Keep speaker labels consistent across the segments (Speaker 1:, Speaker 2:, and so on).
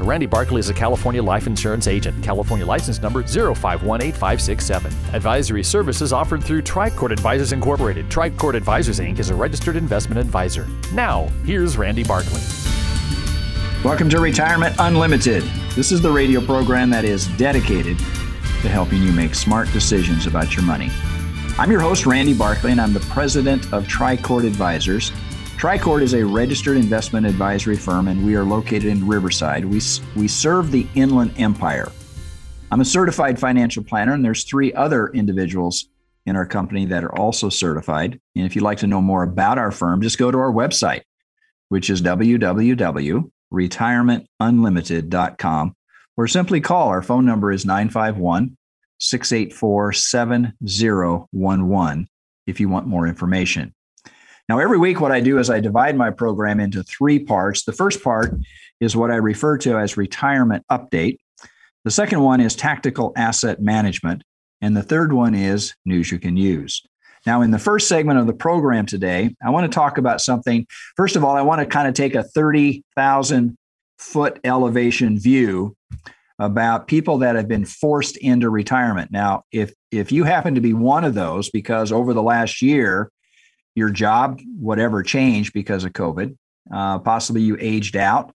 Speaker 1: Randy Barkley is a California life insurance agent. California license number 0518567. Advisory services offered through Tricord Advisors Incorporated. Tricord Advisors Inc. is a registered investment advisor. Now, here's Randy Barkley.
Speaker 2: Welcome to Retirement Unlimited. This is the radio program that is dedicated to helping you make smart decisions about your money. I'm your host, Randy Barkley, and I'm the president of Tricord Advisors. Tricord is a registered investment advisory firm, and we are located in Riverside. We, we serve the Inland Empire. I'm a certified financial planner, and there's three other individuals in our company that are also certified. And if you'd like to know more about our firm, just go to our website, which is www.retirementunlimited.com, or simply call. Our phone number is 951 684 7011 if you want more information. Now, every week, what I do is I divide my program into three parts. The first part is what I refer to as retirement update. The second one is tactical asset management. And the third one is news you can use. Now, in the first segment of the program today, I want to talk about something. First of all, I want to kind of take a 30,000 foot elevation view about people that have been forced into retirement. Now, if if you happen to be one of those, because over the last year your job, whatever changed because of COVID. Uh, possibly you aged out,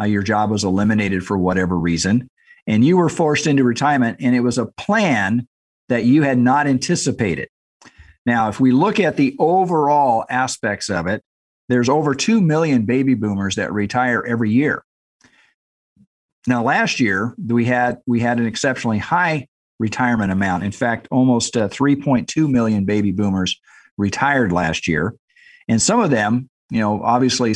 Speaker 2: uh, your job was eliminated for whatever reason, and you were forced into retirement, and it was a plan that you had not anticipated. Now, if we look at the overall aspects of it, there's over 2 million baby boomers that retire every year. Now, last year we had we had an exceptionally high retirement amount. In fact, almost uh, 3.2 million baby boomers retired last year. And some of them, you know, obviously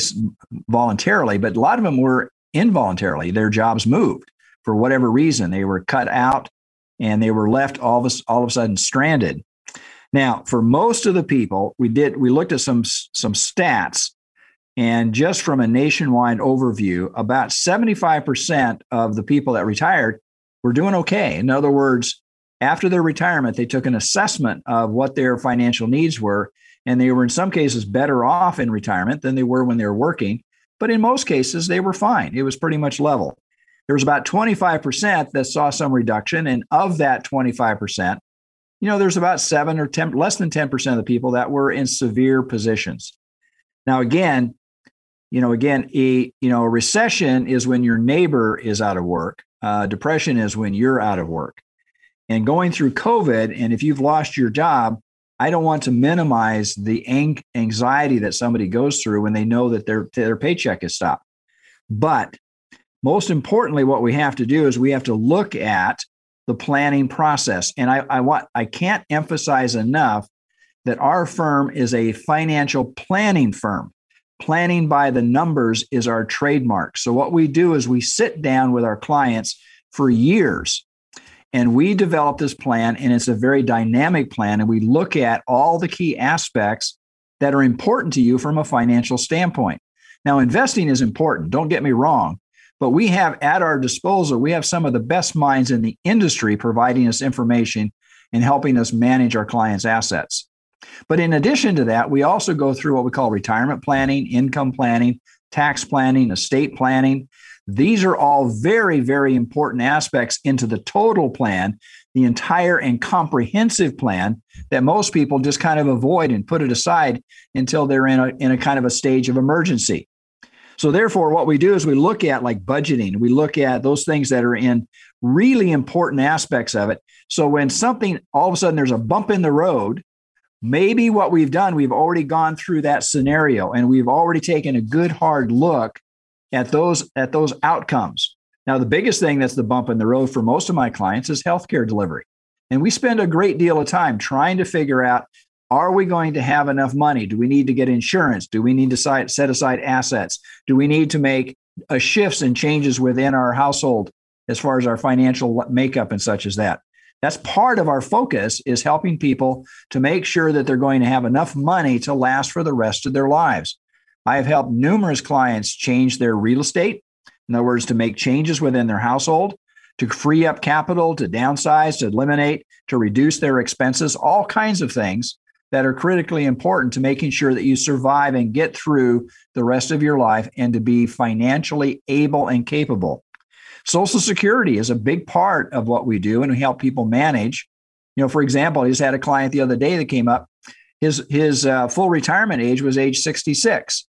Speaker 2: voluntarily, but a lot of them were involuntarily. Their jobs moved for whatever reason. They were cut out and they were left all of a, all of a sudden stranded. Now, for most of the people, we did we looked at some some stats and just from a nationwide overview, about 75% of the people that retired were doing okay. In other words, after their retirement, they took an assessment of what their financial needs were, and they were in some cases better off in retirement than they were when they were working. But in most cases, they were fine. It was pretty much level. There was about 25% that saw some reduction. And of that 25%, you know, there's about seven or 10, less than 10% of the people that were in severe positions. Now, again, you know, again, a you know, a recession is when your neighbor is out of work. Uh, depression is when you're out of work. And going through COVID, and if you've lost your job, I don't want to minimize the anxiety that somebody goes through when they know that their, their paycheck is stopped. But most importantly, what we have to do is we have to look at the planning process. And I, I want I can't emphasize enough that our firm is a financial planning firm. Planning by the numbers is our trademark. So what we do is we sit down with our clients for years and we develop this plan, and it's a very dynamic plan. And we look at all the key aspects that are important to you from a financial standpoint. Now, investing is important, don't get me wrong, but we have at our disposal, we have some of the best minds in the industry providing us information and helping us manage our clients' assets. But in addition to that, we also go through what we call retirement planning, income planning, tax planning, estate planning. These are all very, very important aspects into the total plan, the entire and comprehensive plan that most people just kind of avoid and put it aside until they're in a, in a kind of a stage of emergency. So, therefore, what we do is we look at like budgeting, we look at those things that are in really important aspects of it. So, when something all of a sudden there's a bump in the road, maybe what we've done, we've already gone through that scenario and we've already taken a good hard look at those at those outcomes. Now, the biggest thing that's the bump in the road for most of my clients is healthcare delivery. And we spend a great deal of time trying to figure out are we going to have enough money? Do we need to get insurance? Do we need to set aside assets? Do we need to make uh, shifts and changes within our household as far as our financial makeup and such as that. That's part of our focus is helping people to make sure that they're going to have enough money to last for the rest of their lives. I have helped numerous clients change their real estate, in other words, to make changes within their household, to free up capital, to downsize, to eliminate, to reduce their expenses, all kinds of things that are critically important to making sure that you survive and get through the rest of your life and to be financially able and capable. Social Security is a big part of what we do and we help people manage. You know, for example, I just had a client the other day that came up. His his uh, full retirement age was age 66,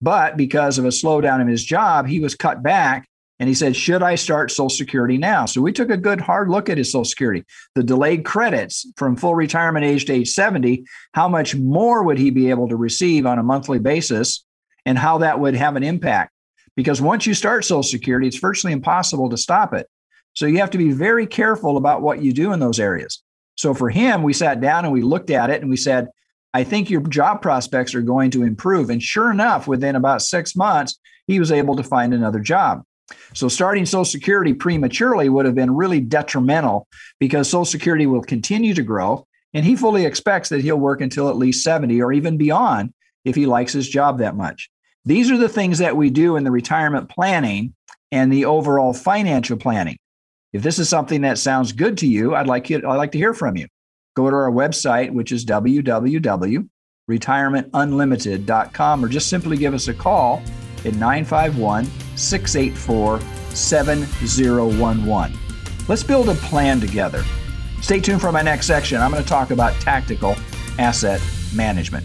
Speaker 2: but because of a slowdown in his job, he was cut back. And he said, Should I start Social Security now? So we took a good hard look at his Social Security. The delayed credits from full retirement age to age 70, how much more would he be able to receive on a monthly basis, and how that would have an impact because once you start Social Security, it's virtually impossible to stop it. So you have to be very careful about what you do in those areas. So for him, we sat down and we looked at it and we said, I think your job prospects are going to improve. And sure enough, within about six months, he was able to find another job. So starting Social Security prematurely would have been really detrimental because Social Security will continue to grow. And he fully expects that he'll work until at least 70 or even beyond if he likes his job that much. These are the things that we do in the retirement planning and the overall financial planning. If this is something that sounds good to you, I'd like you, I'd like to hear from you. Go to our website, which is www.retirementunlimited.com, or just simply give us a call at 951 684 7011. Let's build a plan together. Stay tuned for my next section. I'm going to talk about tactical asset management.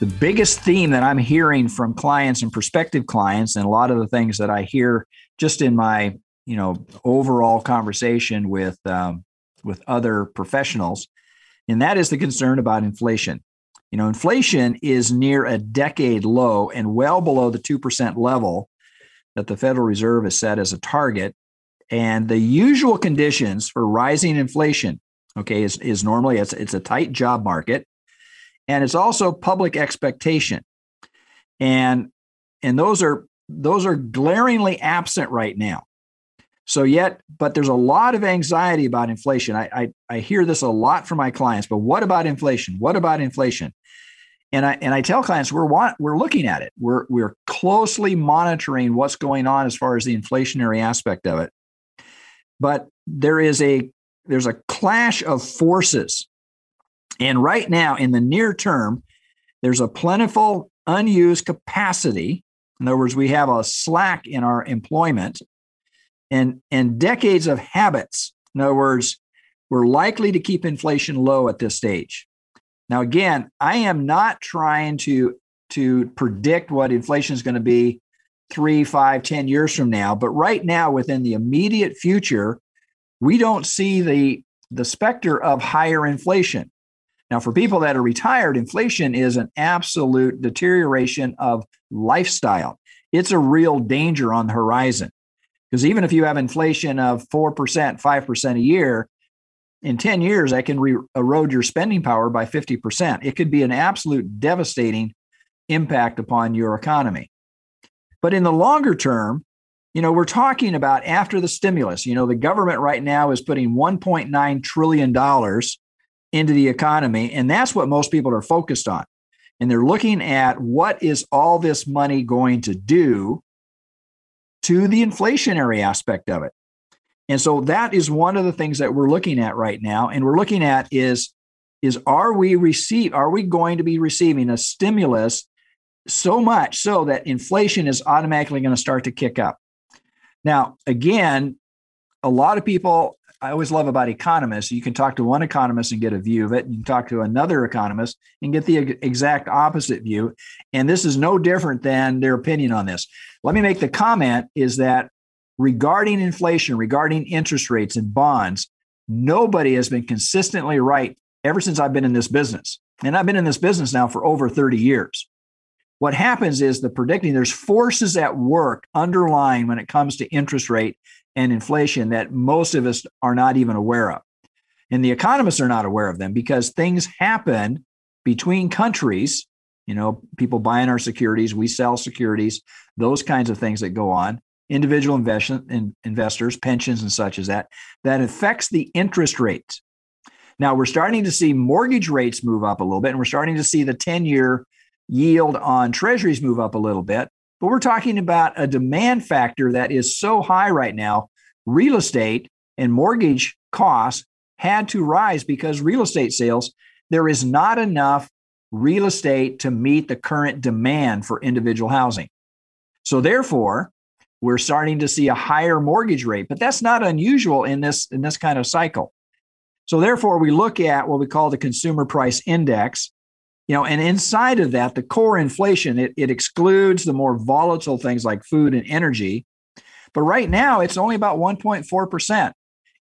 Speaker 2: the biggest theme that I'm hearing from clients and prospective clients, and a lot of the things that I hear just in my you know overall conversation with um, with other professionals, and that is the concern about inflation. You know, inflation is near a decade low and well below the two percent level that the Federal Reserve has set as a target. And the usual conditions for rising inflation, okay, is, is normally it's it's a tight job market and it's also public expectation. And and those are those are glaringly absent right now. So yet but there's a lot of anxiety about inflation. I, I i hear this a lot from my clients but what about inflation? What about inflation? And i and i tell clients we're want, we're looking at it. We're we're closely monitoring what's going on as far as the inflationary aspect of it. But there is a there's a clash of forces and right now, in the near term, there's a plentiful unused capacity. In other words, we have a slack in our employment and, and decades of habits. In other words, we're likely to keep inflation low at this stage. Now, again, I am not trying to, to predict what inflation is going to be three, five, ten years from now, but right now, within the immediate future, we don't see the, the specter of higher inflation. Now, for people that are retired, inflation is an absolute deterioration of lifestyle. It's a real danger on the horizon. Because even if you have inflation of 4%, 5% a year, in 10 years, that can re- erode your spending power by 50%. It could be an absolute devastating impact upon your economy. But in the longer term, you know, we're talking about after the stimulus, you know, the government right now is putting $1.9 trillion into the economy. And that's what most people are focused on. And they're looking at what is all this money going to do to the inflationary aspect of it. And so that is one of the things that we're looking at right now. And we're looking at is, is are we receive are we going to be receiving a stimulus so much so that inflation is automatically going to start to kick up? Now, again, a lot of people I always love about economists. You can talk to one economist and get a view of it. and You can talk to another economist and get the exact opposite view. And this is no different than their opinion on this. Let me make the comment is that regarding inflation, regarding interest rates and bonds, nobody has been consistently right ever since I've been in this business. And I've been in this business now for over 30 years. What happens is the predicting there's forces at work underlying when it comes to interest rate and inflation that most of us are not even aware of. And the economists are not aware of them because things happen between countries. You know, people buying our securities, we sell securities, those kinds of things that go on. Individual investment in investors, pensions, and such as that, that affects the interest rates. Now we're starting to see mortgage rates move up a little bit, and we're starting to see the 10 year yield on treasuries move up a little bit. But we're talking about a demand factor that is so high right now. Real estate and mortgage costs had to rise because real estate sales, there is not enough real estate to meet the current demand for individual housing. So therefore, we're starting to see a higher mortgage rate, but that's not unusual in this in this kind of cycle. So therefore, we look at what we call the consumer price index, you know and inside of that the core inflation it, it excludes the more volatile things like food and energy. But right now it's only about 1.4%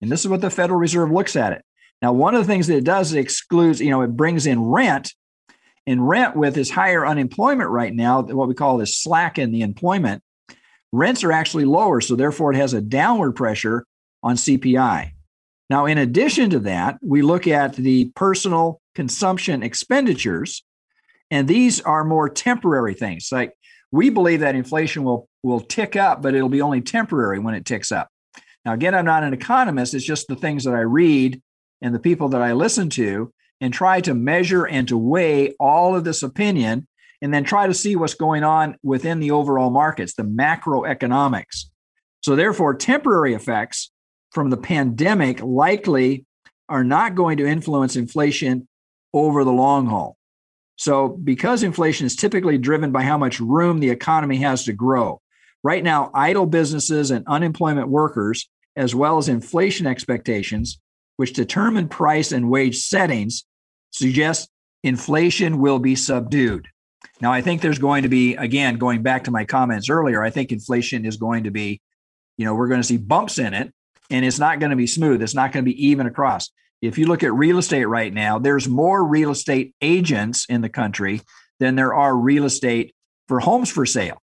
Speaker 2: and this is what the federal reserve looks at it. Now one of the things that it does it excludes you know it brings in rent and rent with this higher unemployment right now what we call this slack in the employment. Rents are actually lower so therefore it has a downward pressure on cpi now in addition to that we look at the personal consumption expenditures. And these are more temporary things. Like we believe that inflation will, will tick up, but it'll be only temporary when it ticks up. Now, again, I'm not an economist. It's just the things that I read and the people that I listen to and try to measure and to weigh all of this opinion and then try to see what's going on within the overall markets, the macroeconomics. So, therefore, temporary effects from the pandemic likely are not going to influence inflation over the long haul. So, because inflation is typically driven by how much room the economy has to grow, right now, idle businesses and unemployment workers, as well as inflation expectations, which determine price and wage settings, suggest inflation will be subdued. Now, I think there's going to be, again, going back to my comments earlier, I think inflation is going to be, you know, we're going to see bumps in it and it's not going to be smooth. It's not going to be even across if you look at real estate right now, there's more real estate agents in the country than there are real estate for homes for sale.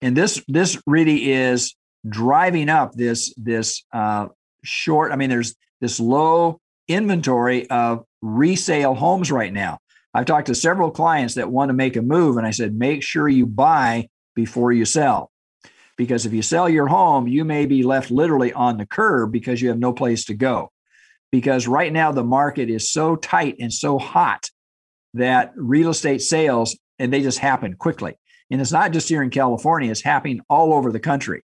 Speaker 2: And this this really is driving up this this uh, short. I mean, there's this low inventory of resale homes right now. I've talked to several clients that want to make a move, and I said, make sure you buy before you sell. Because if you sell your home, you may be left literally on the curb because you have no place to go because right now the market is so tight and so hot that real estate sales and they just happen quickly. And it's not just here in California, it's happening all over the country.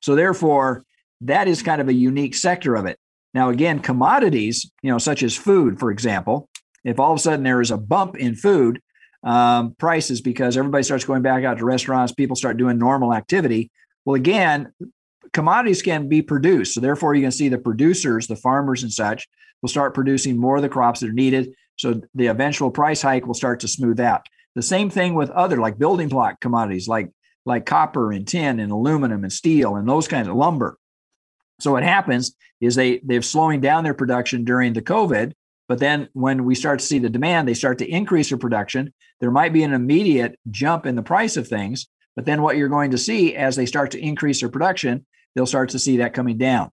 Speaker 2: So therefore, that is kind of a unique sector of it. Now, again, commodities, you know, such as food, for example, if all of a sudden there is a bump in food um, prices because everybody starts going back out to restaurants, people start doing normal activity. Well, again, commodities can be produced. So therefore, you can see the producers, the farmers and such, will start producing more of the crops that are needed. So the eventual price hike will start to smooth out. The same thing with other like building block commodities like like copper and tin and aluminum and steel and those kinds of lumber. So what happens is they they're slowing down their production during the COVID, but then when we start to see the demand, they start to increase their production. There might be an immediate jump in the price of things, but then what you're going to see as they start to increase their production they'll start to see that coming down.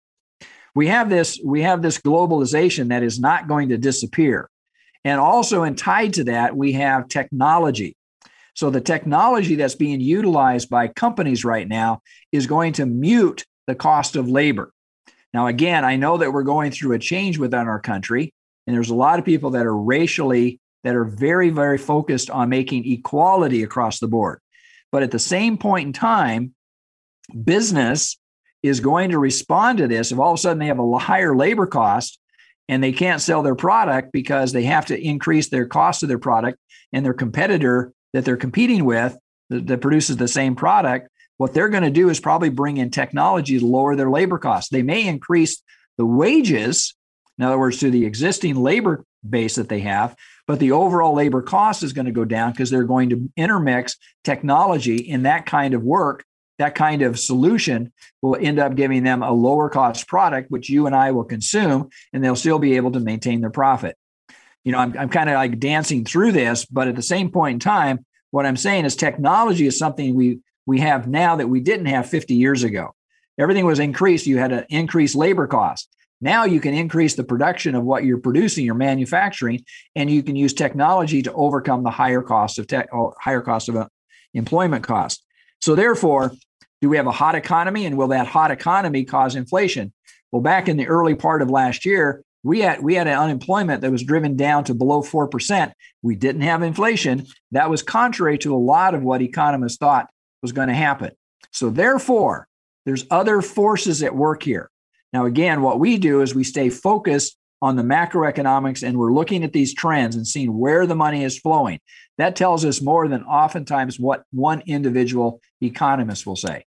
Speaker 2: We have this we have this globalization that is not going to disappear. And also and tied to that we have technology. So the technology that's being utilized by companies right now is going to mute the cost of labor. Now, again, I know that we're going through a change within our country, and there's a lot of people that are racially that are very, very focused on making equality across the board. But at the same point in time, business is going to respond to this. If all of a sudden they have a higher labor cost and they can't sell their product because they have to increase their cost of their product and their competitor that they're competing with that, that produces the same product, what they're going to do is probably bring in technology to lower their labor costs. They may increase the wages, in other words, to the existing labor base that they have, but the overall labor cost is going to go down because they're going to intermix technology in that kind of work that kind of solution will end up giving them a lower cost product, which you and I will consume, and they'll still be able to maintain their profit. You know, I'm, I'm kind of like dancing through this, but at the same point in time, what I'm saying is technology is something we we have now that we didn't have 50 years ago. Everything was increased. You had to increase labor costs. Now you can increase the production of what you're producing, you're manufacturing, and you can use technology to overcome the higher cost of tech, higher cost of uh, employment cost. So therefore, do we have a hot economy and will that hot economy cause inflation? Well, back in the early part of last year, we had we had an unemployment that was driven down to below 4%. We didn't have inflation. That was contrary to a lot of what economists thought was going to happen. So therefore, there's other forces at work here. Now again, what we do is we stay focused on the macroeconomics and we're looking at these trends and seeing where the money is flowing. That tells us more than oftentimes what one individual economist will say.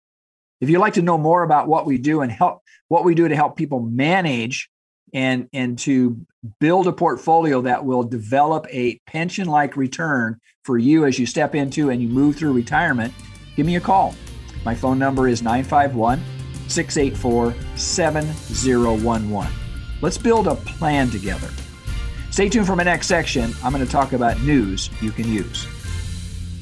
Speaker 2: If you'd like to know more about what we do and help what we do to help people manage and and to build a portfolio that will develop a pension like return for you as you step into and you move through retirement, give me a call. My phone number is 951 684 7011. Let's build a plan together. Stay tuned for my next section. I'm going to talk about news you can use.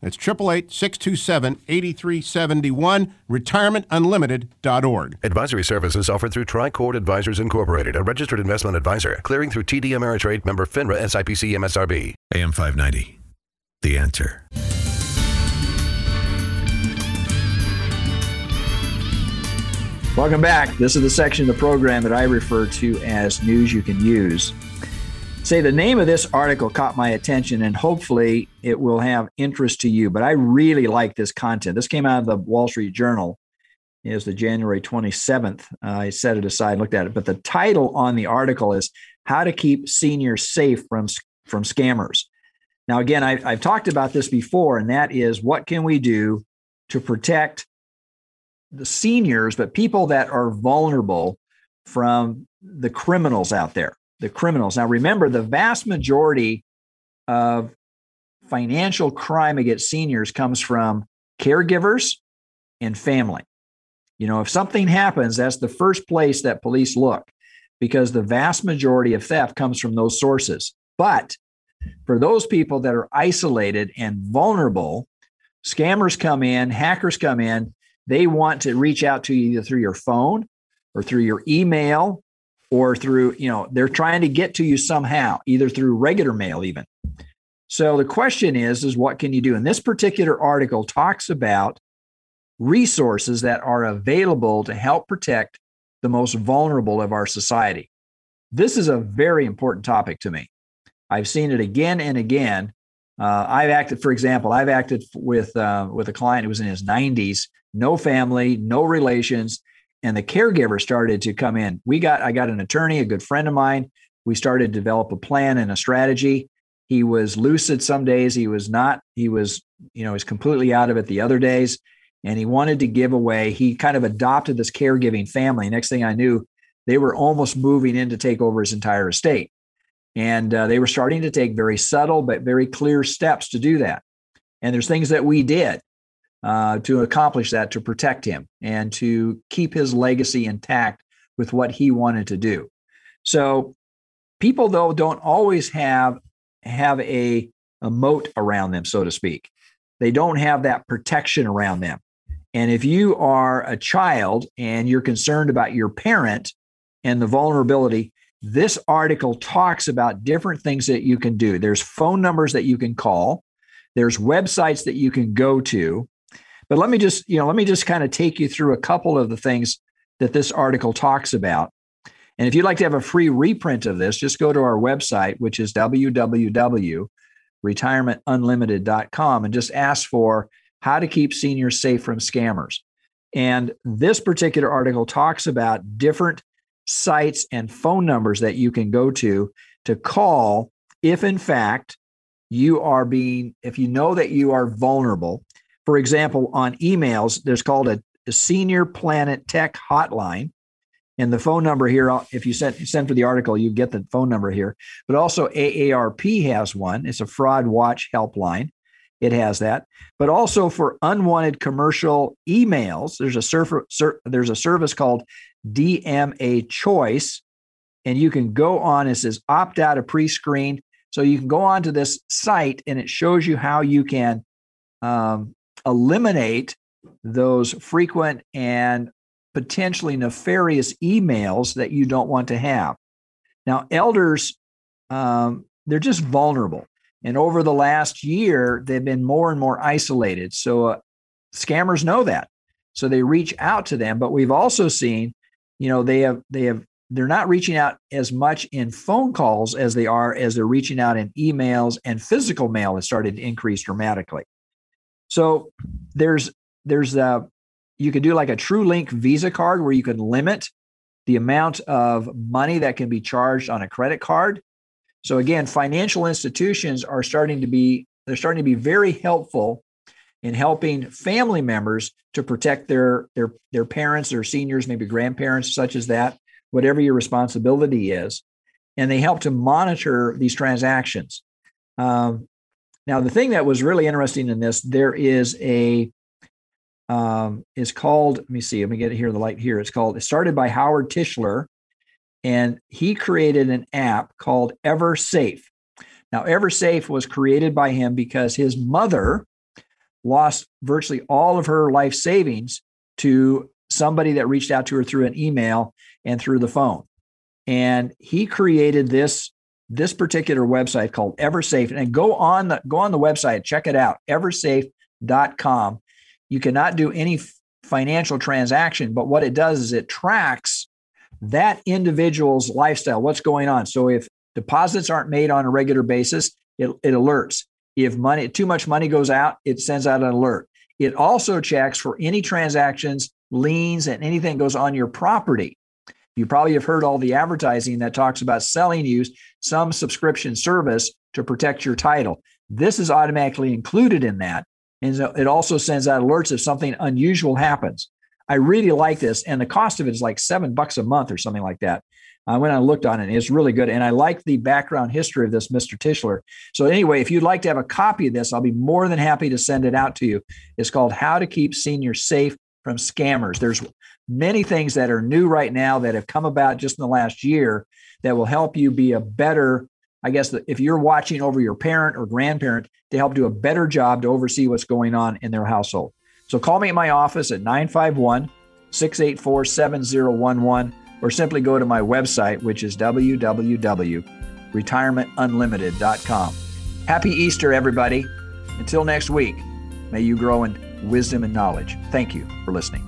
Speaker 3: That's 888 627 8371, retirementunlimited.org.
Speaker 4: Advisory services offered through Tricord Advisors Incorporated, a registered investment advisor, clearing through TD Ameritrade member FINRA SIPC MSRB.
Speaker 5: AM 590. The answer.
Speaker 2: Welcome back. This is the section of the program that I refer to as News You Can Use. Say the name of this article caught my attention, and hopefully it will have interest to you. But I really like this content. This came out of the Wall Street Journal. It was the January 27th. Uh, I set it aside and looked at it. But the title on the article is How to Keep Seniors Safe from, from Scammers. Now, again, I, I've talked about this before, and that is what can we do to protect the seniors, but people that are vulnerable from the criminals out there the criminals. Now, remember, the vast majority of financial crime against seniors comes from caregivers and family. You know, if something happens, that's the first place that police look because the vast majority of theft comes from those sources. But for those people that are isolated and vulnerable, scammers come in, hackers come in, they want to reach out to you either through your phone or through your email or through, you know, they're trying to get to you somehow, either through regular mail, even. So the question is, is what can you do? And this particular article talks about resources that are available to help protect the most vulnerable of our society. This is a very important topic to me. I've seen it again and again. Uh, I've acted, for example, I've acted with uh, with a client who was in his 90s, no family, no relations, and the caregiver started to come in. We got I got an attorney, a good friend of mine. We started to develop a plan and a strategy. He was lucid some days, he was not. He was, you know, he's completely out of it the other days. And he wanted to give away. He kind of adopted this caregiving family. Next thing I knew, they were almost moving in to take over his entire estate. And uh, they were starting to take very subtle but very clear steps to do that. And there's things that we did uh, to accomplish that, to protect him, and to keep his legacy intact with what he wanted to do. So, people though don't always have have a, a moat around them, so to speak. They don't have that protection around them. And if you are a child and you're concerned about your parent and the vulnerability, this article talks about different things that you can do. There's phone numbers that you can call, there's websites that you can go to. But let me just, you know, let me just kind of take you through a couple of the things that this article talks about. And if you'd like to have a free reprint of this, just go to our website, which is www.retirementunlimited.com, and just ask for how to keep seniors safe from scammers. And this particular article talks about different sites and phone numbers that you can go to to call if, in fact, you are being, if you know that you are vulnerable. For example, on emails, there's called a, a Senior Planet Tech Hotline. And the phone number here, if you send, send for the article, you get the phone number here. But also, AARP has one. It's a fraud watch helpline. It has that. But also for unwanted commercial emails, there's a surf, sur, there's a service called DMA Choice, and you can go on. It says opt out of pre-screened, so you can go onto this site, and it shows you how you can um, eliminate those frequent and potentially nefarious emails that you don't want to have. Now, elders, um, they're just vulnerable. And over the last year, they've been more and more isolated. So uh, scammers know that. So they reach out to them. But we've also seen, you know, they have, they have, they're not reaching out as much in phone calls as they are as they're reaching out in emails and physical mail has started to increase dramatically. So there's, there's a, you can do like a TrueLink Visa card where you can limit the amount of money that can be charged on a credit card. So again, financial institutions are starting to be they're starting to be very helpful in helping family members to protect their their their parents, their seniors, maybe grandparents, such as that, whatever your responsibility is, and they help to monitor these transactions. Um, now, the thing that was really interesting in this, there is a um, is called. Let me see. Let me get it here. The light here. It's called. It started by Howard Tischler, and he created an app called EverSafe. Now, EverSafe was created by him because his mother lost virtually all of her life savings to somebody that reached out to her through an email and through the phone. And he created this this particular website called EverSafe. And go on the go on the website, check it out, eversafe.com. You cannot do any financial transaction, but what it does is it tracks that individual's lifestyle, what's going on. So if deposits aren't made on a regular basis, it, it alerts. If money too much money goes out, it sends out an alert. It also checks for any transactions, liens, and anything goes on your property. You probably have heard all the advertising that talks about selling you some subscription service to protect your title. This is automatically included in that. And so it also sends out alerts if something unusual happens. I really like this, and the cost of it is like seven bucks a month or something like that. I went and looked on it. It's really good, and I like the background history of this Mr. Tischler. So anyway, if you'd like to have a copy of this, I'll be more than happy to send it out to you. It's called "How to Keep Seniors Safe from Scammers." There's many things that are new right now that have come about just in the last year that will help you be a better I guess if you're watching over your parent or grandparent to help do a better job to oversee what's going on in their household. So call me at my office at 951 684 7011 or simply go to my website, which is www.retirementunlimited.com. Happy Easter, everybody. Until next week, may you grow in wisdom and knowledge. Thank you for listening.